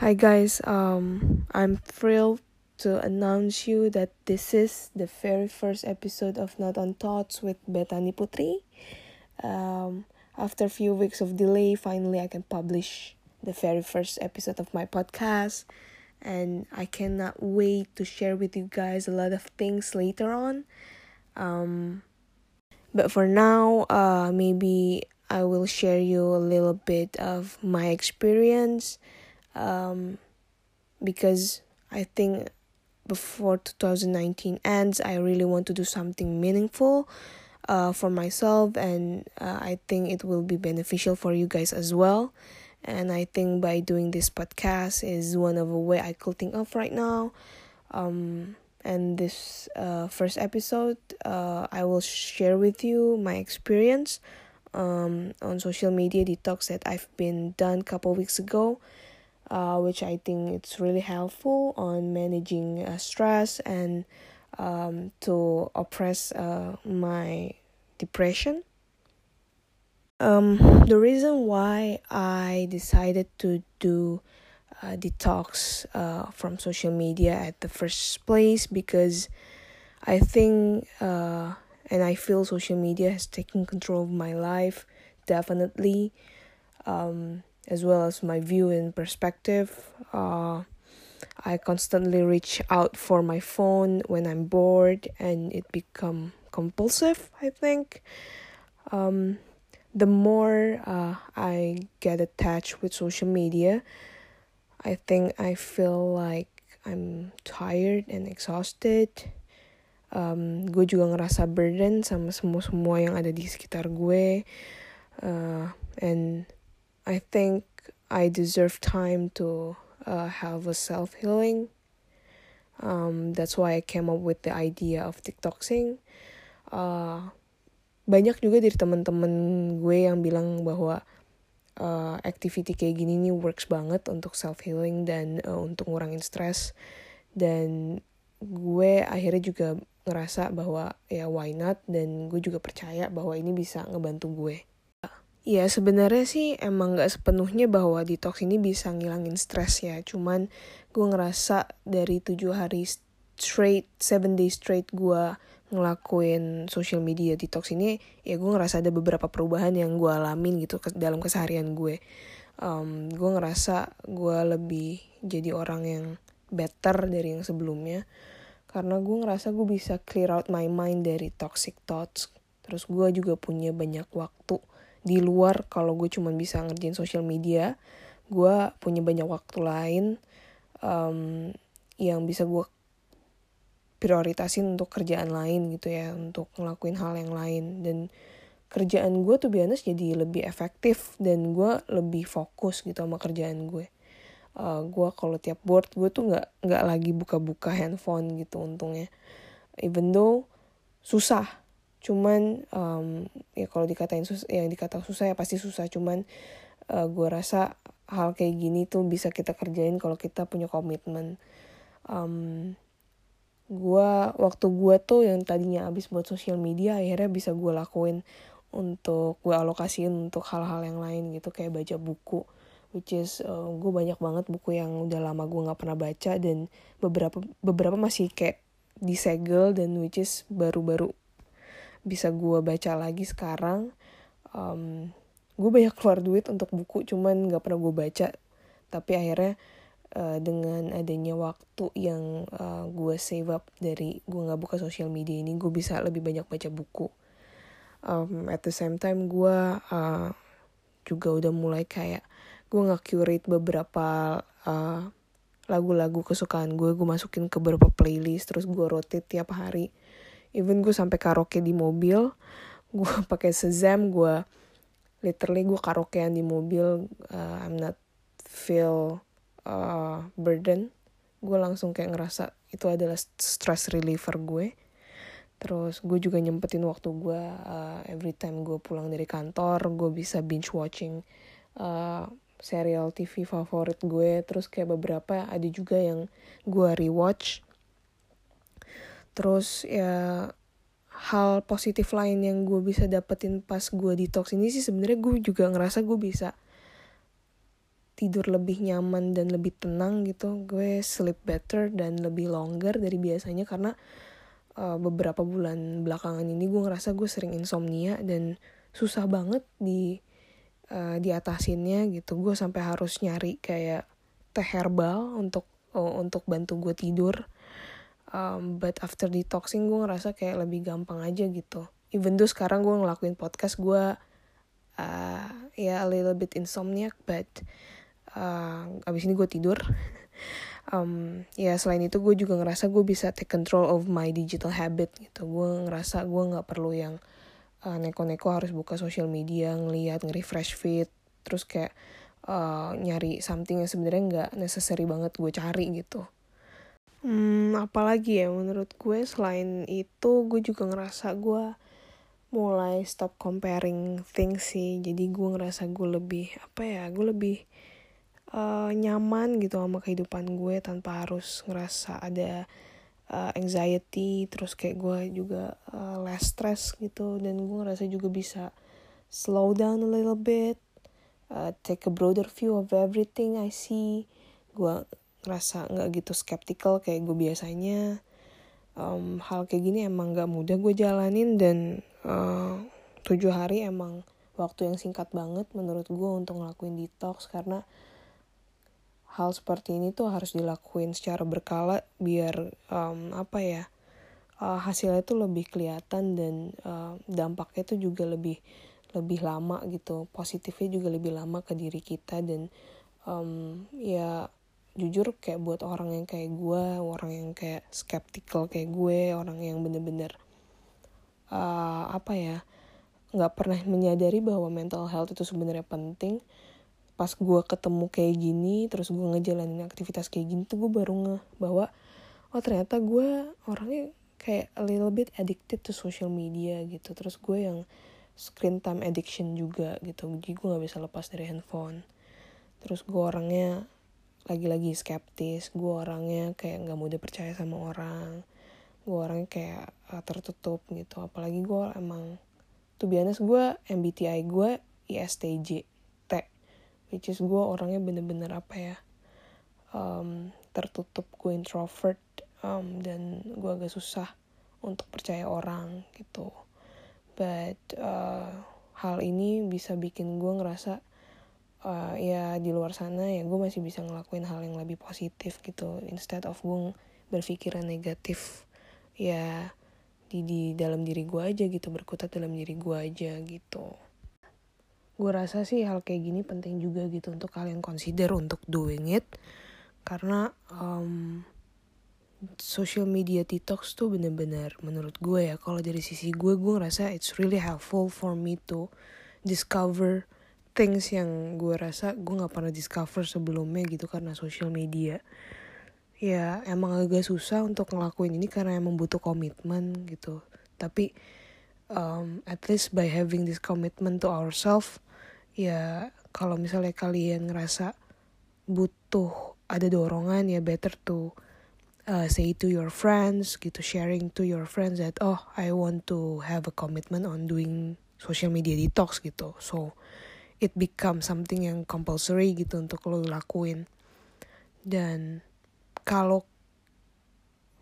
Hi guys, um, I'm thrilled to announce you that this is the very first episode of Not on Thoughts with Betani Putri. Um, after a few weeks of delay, finally I can publish the very first episode of my podcast, and I cannot wait to share with you guys a lot of things later on. Um, but for now, uh, maybe I will share you a little bit of my experience um, because I think before 2019 ends, I really want to do something meaningful uh, for myself, and uh, I think it will be beneficial for you guys as well. And I think by doing this podcast is one of a way I could think of right now. Um, and this uh, first episode, uh, I will share with you my experience um, on social media detox that I've been done a couple weeks ago uh, which I think it's really helpful on managing uh, stress and um, to oppress uh, my depression. Um, the reason why I decided to do uh, detox uh, from social media at the first place because I think uh, and I feel social media has taken control of my life definitely. Um, as well as my view and perspective. Uh, I constantly reach out for my phone when I'm bored, and it become compulsive. I think. Um, the more uh, I get attached with social media, I think I feel like I'm tired and exhausted. Um, gue juga ngerasa burden sama semua semua yang ada di sekitar gue. Uh, and I think I deserve time to uh, have a self healing. Um, that's why I came up with the idea of TikToking. Uh, banyak juga dari teman-teman gue yang bilang bahwa uh, activity kayak gini nih works banget untuk self healing dan uh, untuk ngurangin stres dan gue akhirnya juga ngerasa bahwa ya why not dan gue juga percaya bahwa ini bisa ngebantu gue. Ya sebenarnya sih emang gak sepenuhnya bahwa detox ini bisa ngilangin stres ya. Cuman gue ngerasa dari tujuh hari straight, seven days straight gue ngelakuin social media detox ini, ya gue ngerasa ada beberapa perubahan yang gue alamin gitu dalam keseharian gue. Um, gue ngerasa gue lebih jadi orang yang better dari yang sebelumnya. Karena gue ngerasa gue bisa clear out my mind dari toxic thoughts. Terus gue juga punya banyak waktu di luar kalau gue cuma bisa ngerjain social media gue punya banyak waktu lain um, yang bisa gue prioritasin untuk kerjaan lain gitu ya untuk ngelakuin hal yang lain. Dan kerjaan gue tuh biasanya jadi lebih efektif dan gue lebih fokus gitu sama kerjaan gue. Uh, gue kalau tiap board gue tuh nggak nggak lagi buka-buka handphone gitu untungnya. Even though susah cuman um, ya kalau dikatain susah yang dikata susah ya pasti susah. Cuman uh, eh, gue rasa hal kayak gini tuh bisa kita kerjain kalau kita punya komitmen. Um, gue waktu gue tuh yang tadinya habis buat sosial media akhirnya bisa gue lakuin untuk gue alokasiin untuk hal-hal yang lain gitu kayak baca buku. Which is uh, gue banyak banget buku yang udah lama gue nggak pernah baca dan beberapa beberapa masih kayak disegel dan which is baru-baru bisa gue baca lagi sekarang um, gue banyak keluar duit untuk buku cuman gak pernah gue baca. Tapi akhirnya uh, dengan adanya waktu yang uh, gue save up dari gue nggak buka sosial media ini gue bisa lebih banyak baca buku. Um, at the same time gue uh, juga udah mulai kayak gue nggak curate beberapa uh, lagu-lagu kesukaan gue gue masukin ke beberapa playlist terus gue rotate tiap hari even gue sampai karaoke di mobil gue pakai sezam gue literally gue karaokean di mobil uh, I'm not feel uh, burden. Gue langsung kayak ngerasa itu adalah stress reliever gue. Terus gue juga nyempetin waktu gue uh, every time gue pulang dari kantor gue bisa binge watching uh, serial TV favorit gue. Terus kayak beberapa ada juga yang gue rewatch terus ya hal positif lain yang gue bisa dapetin pas gue detox ini sih sebenarnya gue juga ngerasa gue bisa tidur lebih nyaman dan lebih tenang gitu. Gue sleep better dan lebih longer dari biasanya karena uh, beberapa bulan belakangan ini gue ngerasa gue sering insomnia dan susah banget di uh, diatasinnya gitu. Gue sampai harus nyari kayak teh herbal untuk uh, untuk bantu gue tidur um, but after detoxing gue ngerasa kayak lebih gampang aja gitu. Even though sekarang gue ngelakuin podcast gue uh, ya yeah, a little bit insomniac but uh, abis ini gue tidur. Um, ya selain itu gue juga ngerasa gue bisa take control of my digital habit gitu. Gue ngerasa gue nggak perlu yang uh, neko-neko harus buka social media ngeliat nge-refresh feed terus kayak uh, nyari something yang sebenarnya nggak necessary banget gue cari gitu hmm, apalagi ya menurut gue selain itu gue juga ngerasa gue mulai stop comparing things sih. Jadi gue ngerasa gue lebih apa ya gue lebih uh, nyaman gitu sama kehidupan gue tanpa harus ngerasa ada uh, anxiety terus kayak gue juga uh, less stress gitu. Dan gue ngerasa juga bisa slow down a little bit uh, take a broader view of everything I see. Gue ngerasa nggak gitu skeptical kayak gue biasanya um, hal kayak gini emang gak mudah gue jalanin dan uh, tujuh hari emang waktu yang singkat banget menurut gue untuk ngelakuin detox karena hal seperti ini tuh harus dilakuin secara berkala biar um, apa ya uh, hasilnya tuh lebih kelihatan dan uh, dampaknya tuh juga lebih lebih lama gitu positifnya juga lebih lama ke diri kita dan um, ya jujur kayak buat orang yang kayak gue orang yang kayak skeptical kayak gue orang yang bener-bener uh, apa ya nggak pernah menyadari bahwa mental health itu sebenarnya penting. Pas gue ketemu kayak gini terus gue ngejalanin aktivitas kayak gini tuh gue baru ngeh bahwa oh ternyata gue orangnya kayak a little bit addicted to social media gitu. Terus gue yang screen time addiction juga gitu. Jadi gue nggak bisa lepas dari handphone. Terus gue orangnya lagi-lagi skeptis. Gue orangnya kayak nggak mudah percaya sama orang. Gue orangnya kayak uh, tertutup gitu. Apalagi gue emang tuh biasa gue MBTI gue ISTJ which is gue orangnya bener-bener apa ya um, tertutup. Gue introvert um, dan gue agak susah untuk percaya orang gitu. But uh, hal ini bisa bikin gue ngerasa uh, ya di luar sana ya gue masih bisa ngelakuin hal yang lebih positif gitu. Instead of gue berpikiran negatif ya di di dalam diri gue aja gitu berkutat dalam diri gue aja gitu. Gue rasa sih hal kayak gini penting juga gitu untuk kalian consider untuk doing it. Karena um, social media detox tuh bener-bener menurut gue ya kalau dari sisi gue gue ngerasa it's really helpful for me to discover things yang gue rasa gue nggak pernah discover sebelumnya gitu karena social media. Ya emang agak susah untuk ngelakuin ini karena emang butuh komitmen gitu. Tapi um, at least by having this commitment to ourselves ya kalau misalnya kalian ngerasa butuh ada dorongan ya better to uh, say to your friends gitu sharing to your friends that oh I want to have a commitment on doing social media detox gitu. So it become something yang compulsory gitu untuk lo lakuin. Dan kalau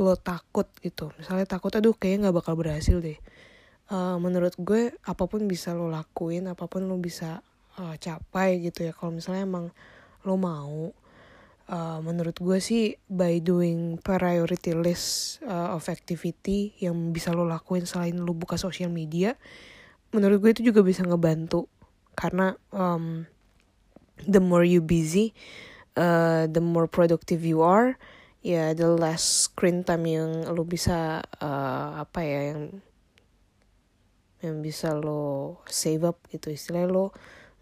lo takut gitu misalnya takut aduh kayaknya nggak bakal berhasil deh. Uh, menurut gue apa pun bisa lo lakuin apa pun lo bisa uh, capai gitu ya. Kalau misalnya emang lo mau uh, menurut gue sih by doing priority list uh, of activity yang bisa lo lakuin selain lo buka sosial media menurut gue itu juga bisa ngebantu karena um, the more you busy uh, the more productive you are ya yeah, the less screen time yang lo bisa uh, apa ya yang yang bisa lo save up gitu istilahnya lo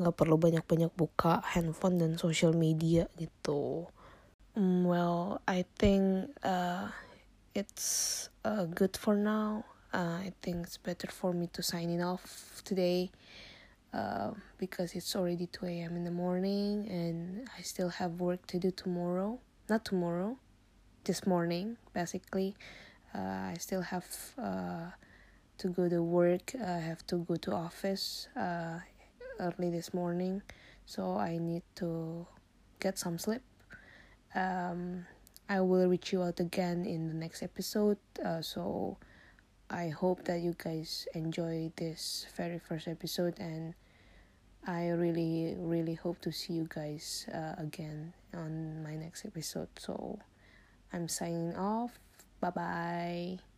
nggak perlu banyak-banyak buka handphone dan social media gitu. Um, well, I think uh, it's uh, good for now. Uh, I think it's better for me to sign it off today uh, because it's already 2 a.m. in the morning and I still have work to do tomorrow. Not tomorrow, this morning, basically. Uh, I still have uh, to go to work. I have to go to office uh, early this morning so I need to get some sleep. Um, I will reach you out again in the next episode. Uh, so I hope that you guys enjoy this very first episode and I really really hope to see you guys uh, again on my next episode. So I'm signing off. Bye bye.